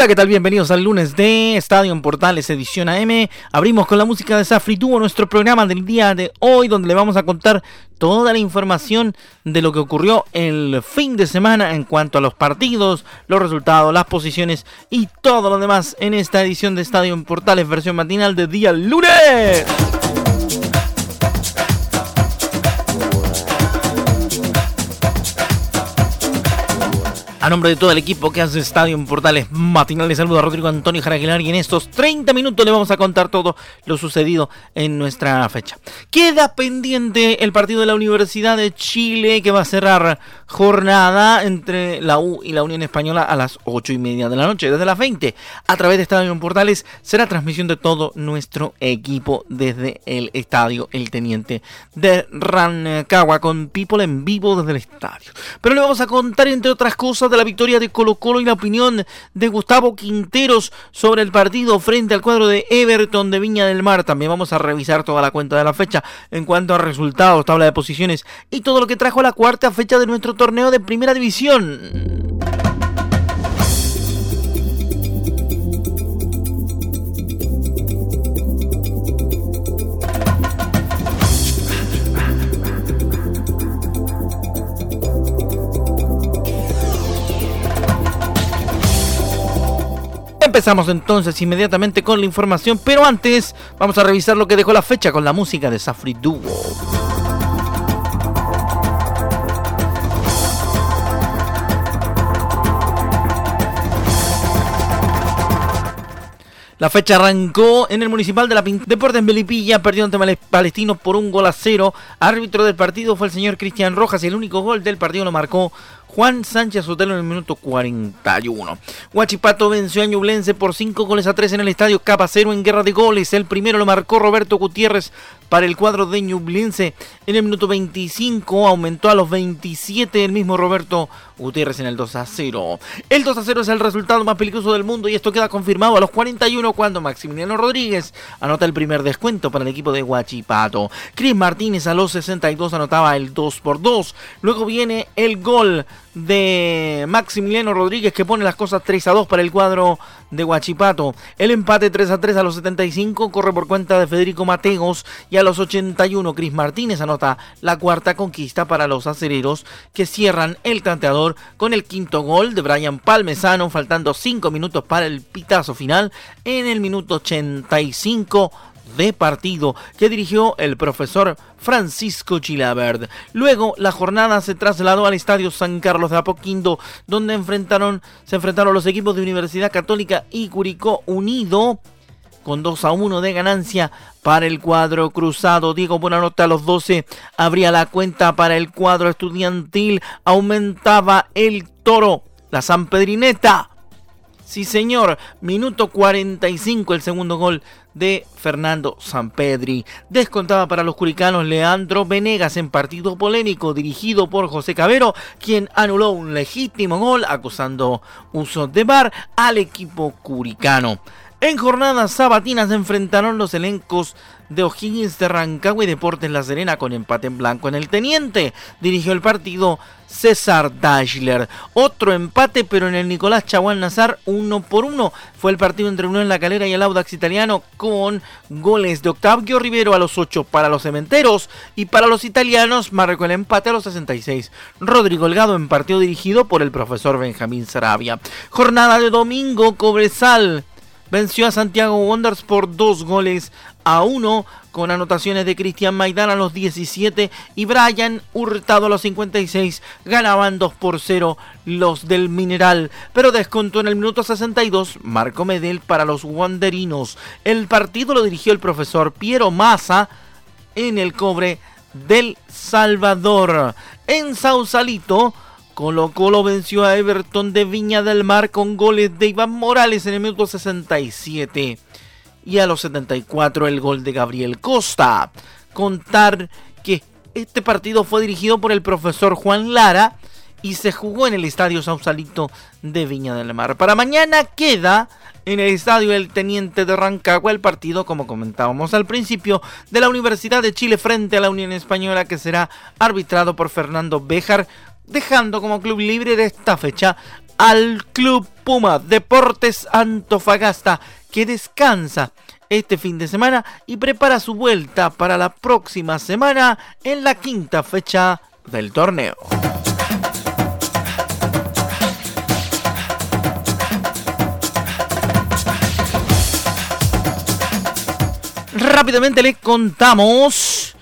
Hola, ¿qué tal? Bienvenidos al lunes de Estadio en Portales Edición AM. Abrimos con la música de Safri Tuvo nuestro programa del día de hoy, donde le vamos a contar toda la información de lo que ocurrió el fin de semana en cuanto a los partidos, los resultados, las posiciones y todo lo demás en esta edición de Estadio en Portales, versión matinal de día lunes. Nombre de todo el equipo que hace Estadio en Portales Matinales, saludo a Rodrigo Antonio Jaraguilar y en estos 30 minutos le vamos a contar todo lo sucedido en nuestra fecha. Queda pendiente el partido de la Universidad de Chile que va a cerrar jornada entre la U y la Unión Española a las 8 y media de la noche, desde las 20. A través de Estadio en Portales será transmisión de todo nuestro equipo desde el estadio El Teniente de Rancagua con People en vivo desde el estadio. Pero le vamos a contar entre otras cosas de la victoria de Colo Colo y la opinión de Gustavo Quinteros sobre el partido frente al cuadro de Everton de Viña del Mar. También vamos a revisar toda la cuenta de la fecha en cuanto a resultados, tabla de posiciones y todo lo que trajo la cuarta fecha de nuestro torneo de primera división. Empezamos entonces inmediatamente con la información, pero antes vamos a revisar lo que dejó la fecha con la música de Safri Duo. La fecha arrancó en el Municipal de la Deportes en Melipilla, perdió ante Palestino por un gol a cero. Árbitro del partido fue el señor Cristian Rojas y el único gol del partido lo marcó Juan Sánchez Sotelo en el minuto 41. Huachipato venció a Ñublense por 5 goles a 3 en el estadio Capacero en guerra de goles. El primero lo marcó Roberto Gutiérrez para el cuadro de Ñublense en el minuto 25. Aumentó a los 27 el mismo Roberto Gutiérrez en el 2 a 0. El 2 a 0 es el resultado más peligroso del mundo y esto queda confirmado a los 41 cuando Maximiliano Rodríguez anota el primer descuento para el equipo de Huachipato. Cris Martínez a los 62 anotaba el 2 por 2. Luego viene el gol de Maximiliano Rodríguez que pone las cosas 3 a 2 para el cuadro de Huachipato. El empate 3 a 3 a los 75 corre por cuenta de Federico Mateos y a los 81 Cris Martínez anota la cuarta conquista para los acereros que cierran el tanteador con el quinto gol de Brian Palmesano faltando 5 minutos para el pitazo final en el minuto 85 de partido que dirigió el profesor Francisco Chilabert. Luego la jornada se trasladó al estadio San Carlos de Apoquindo, donde enfrentaron, se enfrentaron los equipos de Universidad Católica y Curicó Unido con 2 a 1 de ganancia para el cuadro cruzado. Diego Buenanote a los 12 abría la cuenta para el cuadro estudiantil. Aumentaba el toro. La San Pedrineta Sí, señor. Minuto 45 el segundo gol de Fernando Sampedri. Descontaba para los curicanos Leandro Venegas en partido polémico dirigido por José Cabero, quien anuló un legítimo gol acusando uso de bar al equipo curicano. En jornadas sabatinas se enfrentaron los elencos de O'Higgins de Rancagua y Deportes La Serena con empate en blanco en el Teniente. Dirigió el partido César Dashler. Otro empate, pero en el Nicolás Chaguán Nazar, uno por uno. Fue el partido entre Unión La Calera y el Audax Italiano con goles de Octavio Rivero a los 8 para los cementeros y para los italianos marcó el empate a los 66. Rodrigo Delgado en partido dirigido por el profesor Benjamín Sarabia. Jornada de domingo, Cobresal venció a Santiago Wonders por dos goles a uno con anotaciones de Cristian Maidán a los 17 y Brian Hurtado a los 56 ganaban 2 por 0 los del Mineral. Pero descontó en el minuto 62 Marco Medel para los Wanderinos. El partido lo dirigió el profesor Piero Massa en el cobre del Salvador. En Sausalito Colo Colo venció a Everton de Viña del Mar con goles de Iván Morales en el minuto 67 y a los 74 el gol de Gabriel Costa. Contar que este partido fue dirigido por el profesor Juan Lara y se jugó en el Estadio Sausalito de Viña del Mar. Para mañana queda en el Estadio El Teniente de Rancagua el partido, como comentábamos al principio, de la Universidad de Chile frente a la Unión Española que será arbitrado por Fernando Béjar, dejando como club libre de esta fecha al Club Puma Deportes Antofagasta que descansa este fin de semana y prepara su vuelta para la próxima semana en la quinta fecha del torneo. Rápidamente le contamos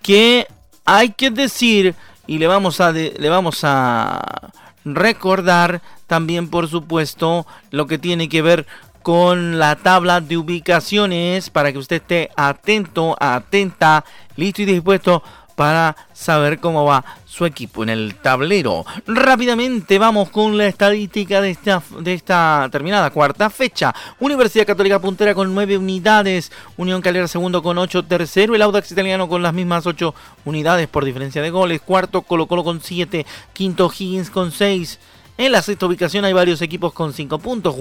que hay que decir y le vamos a le vamos a recordar también por supuesto lo que tiene que ver con la tabla de ubicaciones para que usted esté atento, atenta, listo y dispuesto para saber cómo va su equipo en el tablero. Rápidamente vamos con la estadística de esta, de esta terminada cuarta fecha. Universidad Católica puntera con 9 unidades, Unión Calera segundo con 8, tercero el Audax Italiano con las mismas 8 unidades por diferencia de goles, cuarto Colo Colo con 7, quinto Higgins con 6. En la sexta ubicación hay varios equipos con 5 puntos.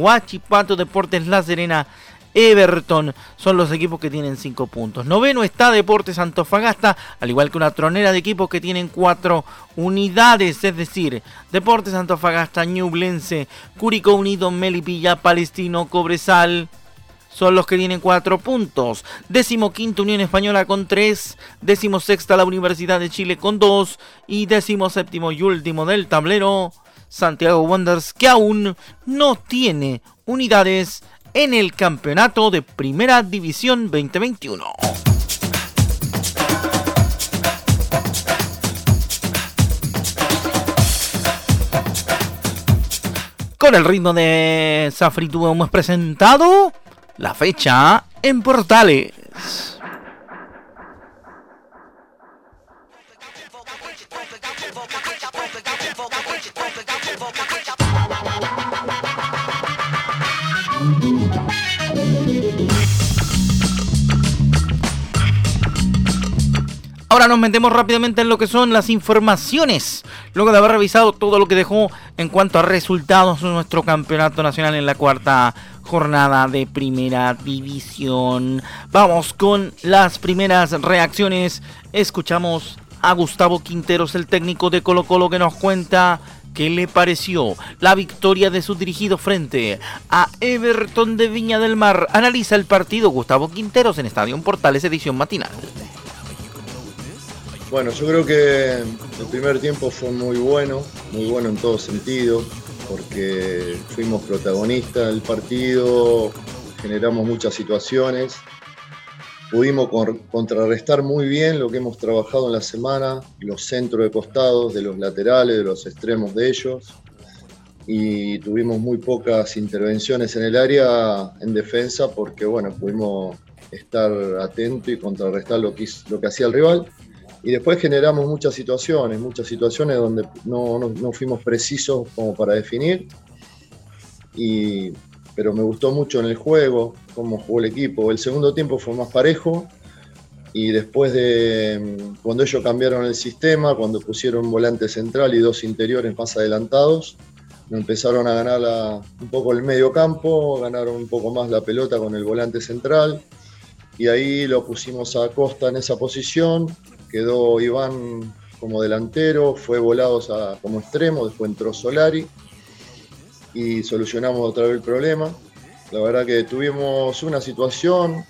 Pato Deportes La Serena, Everton son los equipos que tienen 5 puntos. Noveno está Deportes Antofagasta, al igual que una tronera de equipos que tienen 4 unidades, es decir, Deportes Antofagasta, Ñublense, Curicó Unido, Melipilla, Palestino, Cobresal, son los que tienen 4 puntos. Décimo quinto Unión Española con 3. Décimo sexta la Universidad de Chile con 2. Y décimo séptimo y último del tablero Santiago Wanderers que aún no tiene unidades en el campeonato de Primera División 2021. Con el ritmo de Safri hemos presentado la fecha en Portales. Ahora nos metemos rápidamente en lo que son las informaciones. Luego de haber revisado todo lo que dejó en cuanto a resultados en nuestro campeonato nacional en la cuarta jornada de primera división. Vamos con las primeras reacciones. Escuchamos a Gustavo Quinteros, el técnico de Colo Colo, que nos cuenta qué le pareció la victoria de su dirigido frente a Everton de Viña del Mar. Analiza el partido Gustavo Quinteros en Estadio Portales, edición matinal. Bueno, yo creo que el primer tiempo fue muy bueno, muy bueno en todo sentido, porque fuimos protagonistas del partido, generamos muchas situaciones, pudimos contrarrestar muy bien lo que hemos trabajado en la semana, los centros de costados, de los laterales, de los extremos de ellos, y tuvimos muy pocas intervenciones en el área en defensa porque, bueno, pudimos estar atentos y contrarrestar lo que, lo que hacía el rival y después generamos muchas situaciones, muchas situaciones donde no, no, fuimos precisos como para definir. Y, pero me gustó mucho en el juego, cómo jugó el equipo. El segundo tiempo fue más parejo. Y después de cuando ellos cambiaron el sistema, cuando pusieron volante central y dos interiores más adelantados, empezaron a ganar un poco el medio campo, ganaron un poco más la pelota con el volante central. Y ahí lo pusimos a Costa en esa posición quedó Iván como delantero, fue volado como extremo, después entró Solari y solucionamos otra vez el problema. La verdad que tuvimos una situación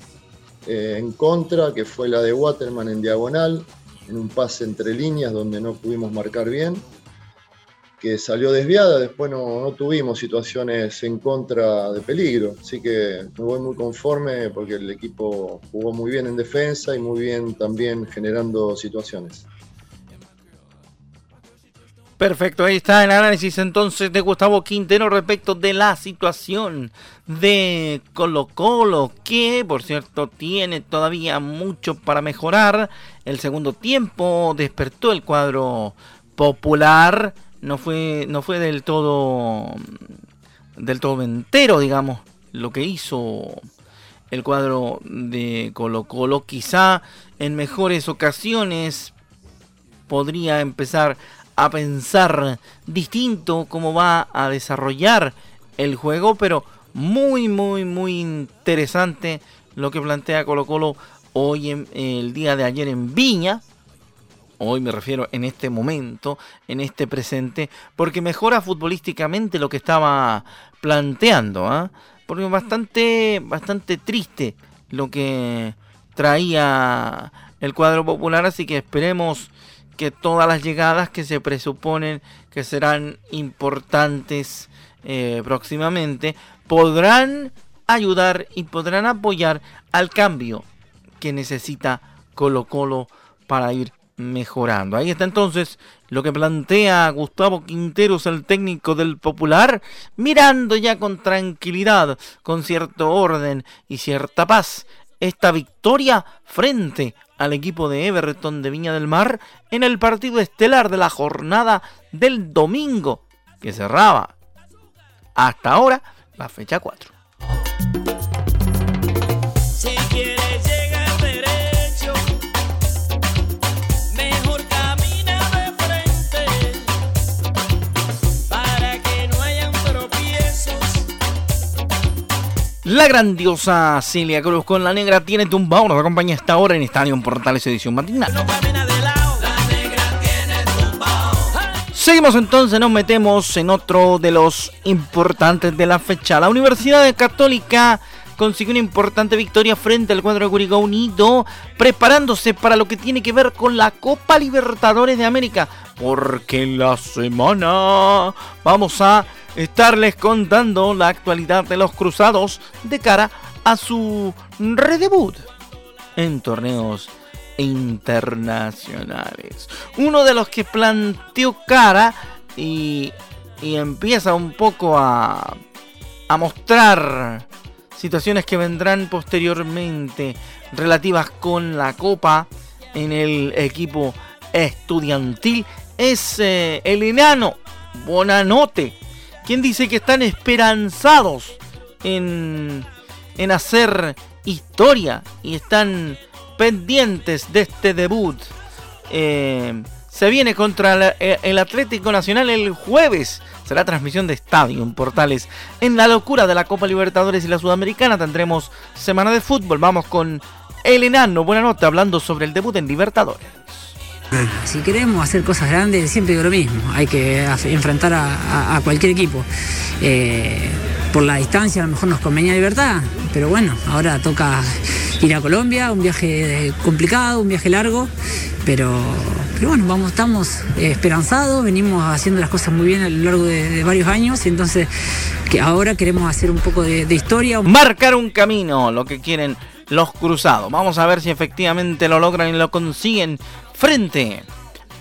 eh, en contra, que fue la de Waterman en diagonal, en un pase entre líneas donde no pudimos marcar bien, que salió desviada, después no, no tuvimos situaciones en contra de peligro, así que me voy muy conforme porque el equipo jugó muy bien en defensa y muy bien también generando situaciones. Perfecto, ahí está el análisis entonces de Gustavo Quintero respecto de la situación de Colo Colo, que por cierto tiene todavía mucho para mejorar. El segundo tiempo despertó el cuadro popular no fue, no fue del todo del todo entero, digamos, lo que hizo el cuadro de Colo Colo. Quizá en mejores ocasiones podría empezar a pensar distinto cómo va a desarrollar el juego, pero muy, muy, muy interesante lo que plantea Colo Colo hoy en el día de ayer en Viña. Hoy me refiero en este momento, en este presente, porque mejora futbolísticamente lo que estaba planteando, ¿ah? porque bastante, bastante triste lo que traía el cuadro popular, así que esperemos que todas las llegadas que se presuponen que serán importantes eh, próximamente podrán ayudar y podrán apoyar al cambio que necesita Colo Colo para ir mejorando. Ahí está entonces lo que plantea Gustavo Quinteros, el técnico del Popular, mirando ya con tranquilidad, con cierto orden y cierta paz esta victoria frente al equipo de Everton de Viña del Mar en el partido estelar de la jornada del domingo que cerraba hasta ahora la fecha 4. La grandiosa Celia Cruz con la negra tiene tumbado. Nos acompaña esta hora en Estadio Portales Edición Matinal. Seguimos entonces, nos metemos en otro de los importantes de la fecha. La Universidad Católica consiguió una importante victoria frente al cuadro de Curicó Unido, preparándose para lo que tiene que ver con la Copa Libertadores de América, porque en la semana vamos a estarles contando la actualidad de los cruzados de cara a su redebut en torneos internacionales. Uno de los que planteó cara y, empieza un poco a, a mostrar situaciones que vendrán posteriormente relativas con la copa en el equipo estudiantil es eh, el enano Bonanote ¿Quién dice que están esperanzados en, en hacer historia y están pendientes de este debut? Eh, se viene contra eh, el Atlético Nacional el jueves. Será transmisión de Estadio en Portales. En la locura de la Copa Libertadores y la Sudamericana tendremos semana de fútbol. Vamos con el enano. Buena nota hablando sobre el debut en Libertadores. Si queremos hacer cosas grandes, siempre digo lo mismo, hay que enfrentar a, cualquier equipo. Eh, por la distancia a lo mejor nos convenía libertad, pero bueno, ahora toca ir a Colombia, un viaje complicado, un viaje largo, pero, bueno, vamos, estamos esperanzados, venimos haciendo las cosas muy bien a lo largo de, varios años, y entonces que ahora queremos hacer un poco de, de historia. Marcar un camino, lo que quieren los cruzados. Vamos a ver si efectivamente lo logran y lo consiguen frente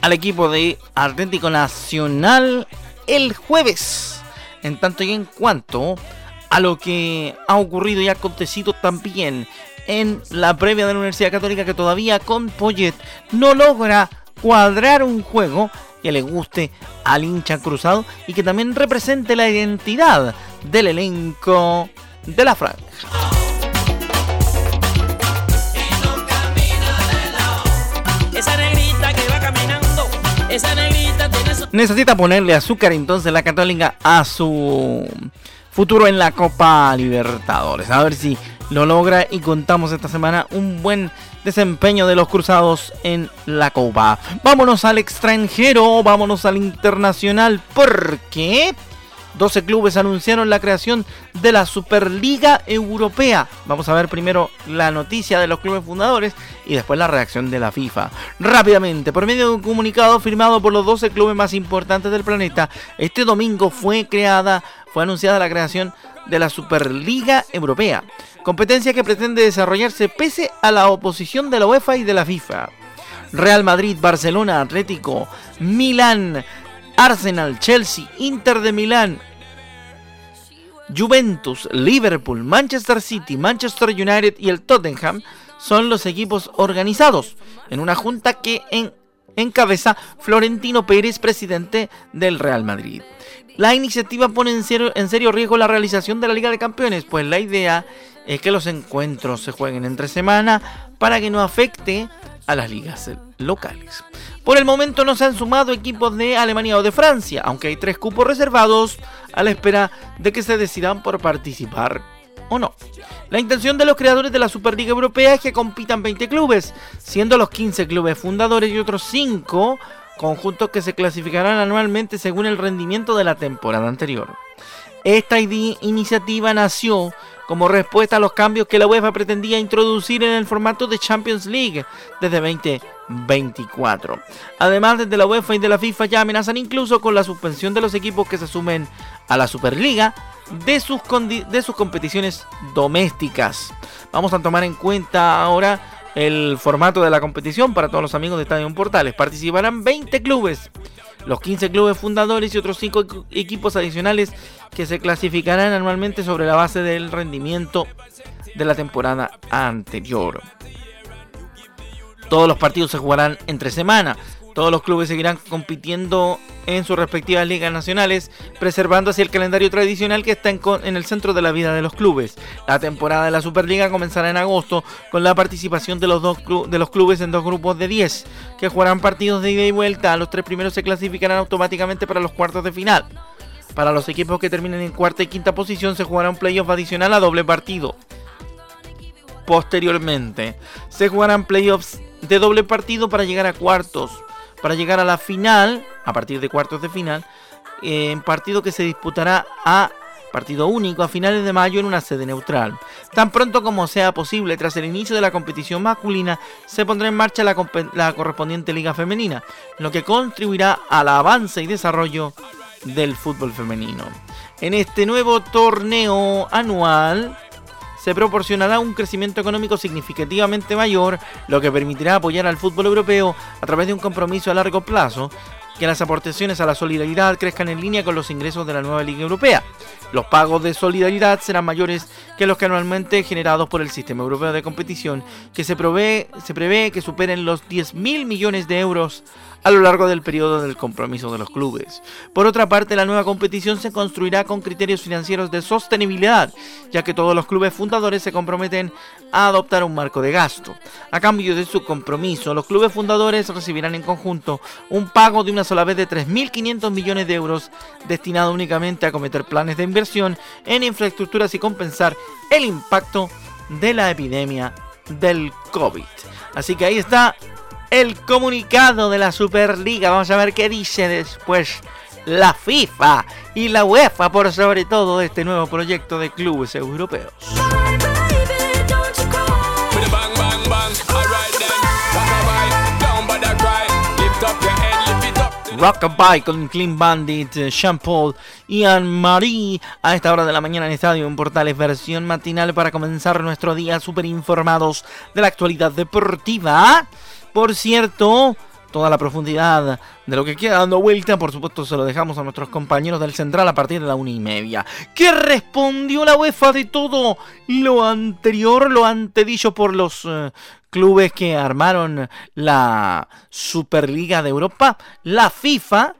al equipo de Atlético Nacional el jueves. En tanto y en cuanto a lo que ha ocurrido y ha acontecido también en la previa de la Universidad Católica que todavía con Poyet no logra cuadrar un juego que le guste al hincha cruzado y que también represente la identidad del elenco de la franja. Necesita ponerle azúcar entonces la Católica a su futuro en la Copa Libertadores. A ver si lo logra y contamos esta semana un buen desempeño de los cruzados en la Copa. Vámonos al extranjero, vámonos al internacional, porque 12 clubes anunciaron la creación de la Superliga Europea. Vamos a ver primero la noticia de los clubes fundadores y después la reacción de la FIFA. Rápidamente, por medio de un comunicado firmado por los 12 clubes más importantes del planeta, este domingo fue creada, fue anunciada la creación de la Superliga Europea, competencia que pretende desarrollarse pese a la oposición de la UEFA y de la FIFA. Real Madrid, Barcelona, Atlético, Milán, Arsenal, Chelsea, Inter de Milán, Juventus, Liverpool, Manchester City, Manchester United y el Tottenham son los equipos organizados en una junta que en encabeza Florentino Pérez, presidente del Real Madrid. La iniciativa pone en serio, en serio riesgo la realización de la Liga de Campeones, pues la idea es que los encuentros se jueguen entre semana para que no afecte a las ligas locales. Por el momento no se han sumado equipos de Alemania o de Francia, aunque hay tres cupos reservados a la espera de que se decidan por participar o no. La intención de los creadores de la Superliga Europea es que compitan 20 clubes, siendo los 15 clubes fundadores y otros 5 conjuntos que se clasificarán anualmente según el rendimiento de la temporada anterior. Esta iniciativa nació como respuesta a los cambios que la UEFA pretendía introducir en el formato de Champions League desde 2024. Además, desde la UEFA y de la FIFA ya amenazan incluso con la suspensión de los equipos que se sumen a la Superliga de sus, competiciones domésticas. Vamos a tomar en cuenta ahora el formato de la competición para todos los amigos de Estadio Portales. Participarán 20 clubes los 15 clubes fundadores y otros 5 equipos adicionales que se clasificarán anualmente sobre la base del rendimiento de la temporada anterior. Todos los partidos se jugarán entre semana. Todos los clubes seguirán compitiendo en sus respectivas ligas nacionales, preservando así el calendario tradicional que está en, el centro de la vida de los clubes. La temporada de la Superliga comenzará en agosto con la participación de los, dos de los clubes en dos grupos de 10, que jugarán partidos de ida y vuelta. Los tres primeros se clasificarán automáticamente para los cuartos de final. Para los equipos que terminen en cuarta y quinta posición se jugará un playoff adicional a doble partido. Posteriormente, se jugarán playoffs de doble partido para llegar a cuartos para llegar a la final, a partir de cuartos de final, en partido que se disputará a partido único a finales de mayo en una sede neutral. Tan pronto como sea posible, tras el inicio de la competición masculina, se pondrá en marcha la, la correspondiente liga femenina, lo que contribuirá al avance y desarrollo del fútbol femenino. En este nuevo torneo anual, se proporcionará un crecimiento económico significativamente mayor, lo que permitirá apoyar al fútbol europeo a través de un compromiso a largo plazo, que las aportaciones a la solidaridad crezcan en línea con los ingresos de la nueva Liga Europea. Los pagos de solidaridad serán mayores que los que anualmente generados por el sistema europeo de competición, que se, se prevé que superen los 10.000 millones de euros a lo largo del periodo del compromiso de los clubes. Por otra parte, la nueva competición se construirá con criterios financieros de sostenibilidad, ya que todos los clubes fundadores se comprometen a adoptar un marco de gasto. A cambio de su compromiso, los clubes fundadores recibirán en conjunto un pago de una sola vez de 3.500 millones de euros destinado únicamente a cometer planes de inversión en infraestructuras y compensar el impacto de la epidemia del COVID. Así que ahí está el comunicado de la Superliga. Vamos a ver qué dice después la FIFA y la UEFA por sobre todo este nuevo proyecto de clubes europeos. Rockabye con Clean Bandit, Jean Paul y Anne-Marie a esta hora de la mañana en Estadio en Portales, versión matinal para comenzar nuestro día súper informados de la actualidad deportiva. Por cierto, toda la profundidad de lo que queda dando vuelta, por supuesto, se lo dejamos a nuestros compañeros del Central a partir de la una y media. ¿Qué respondió la UEFA de todo lo anterior, lo antedicho por los eh, clubes que armaron la Superliga de Europa? La FIFA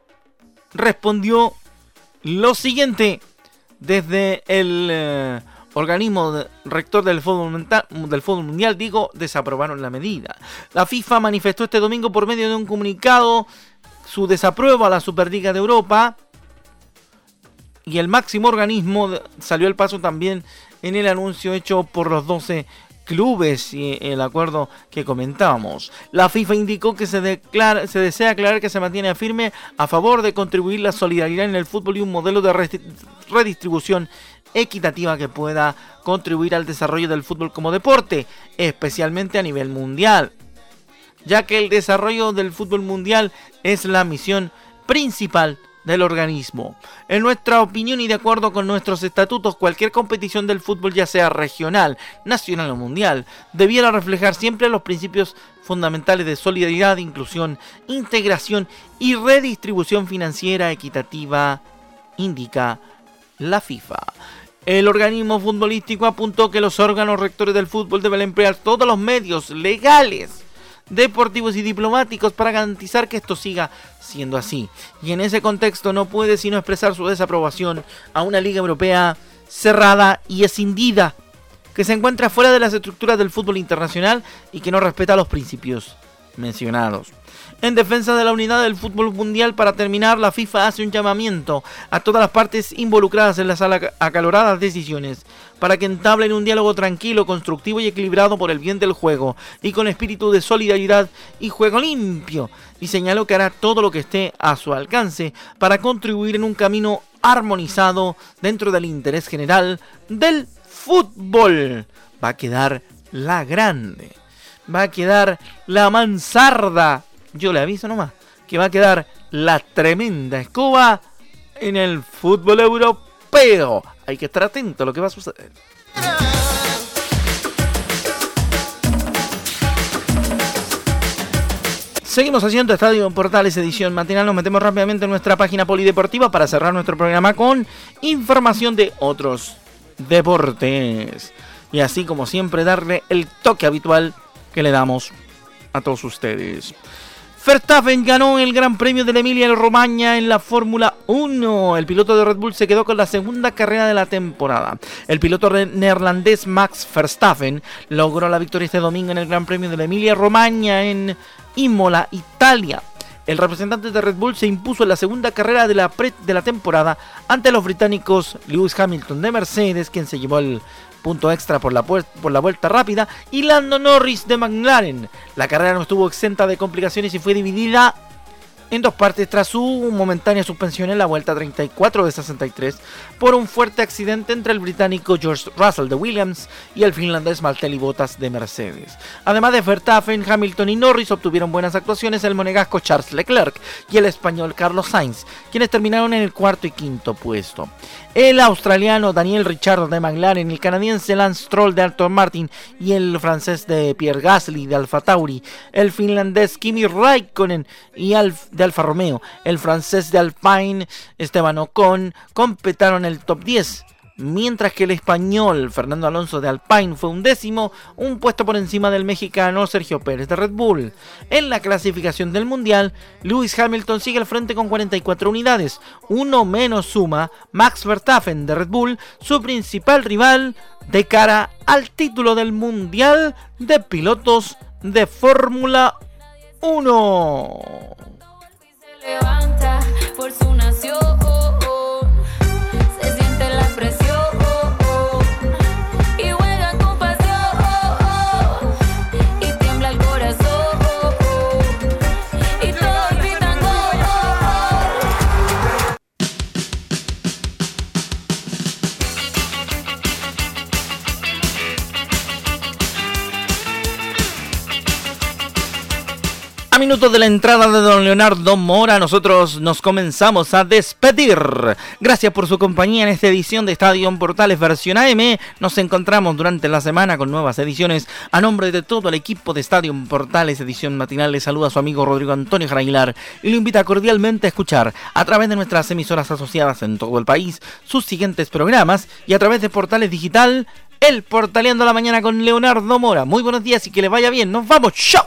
respondió lo siguiente desde el. Eh, organismo rector del fútbol, del fútbol mundial, digo, desaprobaron la medida. La FIFA manifestó este domingo por medio de un comunicado su desapruebo a la Superliga de Europa y el máximo organismo salió al paso también en el anuncio hecho por los 12 clubes y el acuerdo que comentábamos. La FIFA indicó que se, declara, se desea aclarar que se mantiene firme a favor de contribuir la solidaridad en el fútbol y un modelo de redistribución equitativa que pueda contribuir al desarrollo del fútbol como deporte, especialmente a nivel mundial, ya que el desarrollo del fútbol mundial es la misión principal del organismo. En nuestra opinión y de acuerdo con nuestros estatutos, cualquier competición del fútbol, ya sea regional, nacional o mundial, debiera reflejar siempre los principios fundamentales de solidaridad, inclusión, integración y redistribución financiera equitativa, indica la FIFA. El organismo futbolístico apuntó que los órganos rectores del fútbol deben emplear todos los medios legales deportivos y diplomáticos para garantizar que esto siga siendo así. Y en ese contexto no puede sino expresar su desaprobación a una Liga Europea cerrada y escindida, que se encuentra fuera de las estructuras del fútbol internacional y que no respeta los principios mencionados. En defensa de la unidad del fútbol mundial, para terminar, la FIFA hace un llamamiento a todas las partes involucradas en las acaloradas decisiones para que entablen un diálogo tranquilo, constructivo y equilibrado por el bien del juego y con espíritu de solidaridad y juego limpio. Y señaló que hará todo lo que esté a su alcance para contribuir en un camino armonizado dentro del interés general del fútbol. Va a quedar la grande. Va a quedar la mansarda yo le aviso nomás que va a quedar la tremenda escoba en el fútbol europeo. Hay que estar atento a lo que va a suceder. Seguimos haciendo Estadio Portales edición matinal. Nos metemos rápidamente en nuestra página polideportiva para cerrar nuestro programa con información de otros deportes. Y así como siempre darle el toque habitual que le damos a todos ustedes. Verstappen ganó el Gran Premio de la Emilia Romagna en la Fórmula 1. El piloto de Red Bull se quedó con la segunda carrera de la temporada. El piloto neerlandés Max Verstappen logró la victoria este domingo en el Gran Premio de la Emilia Romagna en Imola, Italia. El representante de Red Bull se impuso en la segunda carrera de la, de la temporada ante los británicos Lewis Hamilton de Mercedes, quien se llevó el punto extra por la, por la vuelta rápida, y Lando Norris de McLaren. La carrera no estuvo exenta de complicaciones y fue dividida en dos partes tras su momentánea suspensión en la vuelta 34 de 63 por un fuerte accidente entre el británico George Russell de Williams y el finlandés Valtteri Bottas de Mercedes. Además de Verstappen, Hamilton y Norris obtuvieron buenas actuaciones el monegasco Charles Leclerc y el español Carlos Sainz, quienes terminaron en el cuarto y quinto puesto. El australiano Daniel Ricciardo de McLaren, el canadiense Lance Stroll de Aston Martin y el francés de Pierre Gasly de Alfa Tauri, el finlandés Kimi Raikkonen y Alf de Alfa Romeo, el francés de Alpine Esteban Ocon completaron el top 10 mientras que el español Fernando Alonso de Alpine fue un décimo, un puesto por encima del mexicano Sergio Pérez de Red Bull. En la clasificación del Mundial, Lewis Hamilton sigue al frente con 44 unidades, uno menos suma Max Verstappen de Red Bull, su principal rival de cara al título del Mundial de Pilotos de Fórmula 1. Por su nación. A minutos de la entrada de don Leonardo Mora, nosotros nos comenzamos a despedir. Gracias por su compañía en esta edición de Estadio Portales versión AM. Nos encontramos durante la semana con nuevas ediciones. A nombre de todo el equipo de Estadio Portales edición matinal, le saluda a su amigo Rodrigo Antonio Jarailar y lo invita cordialmente a escuchar a través de nuestras emisoras asociadas en todo el país sus siguientes programas y a través de Portales Digital, el Portaleando la Mañana con Leonardo Mora. Muy buenos días y que les vaya bien. Nos vamos. ¡Chao!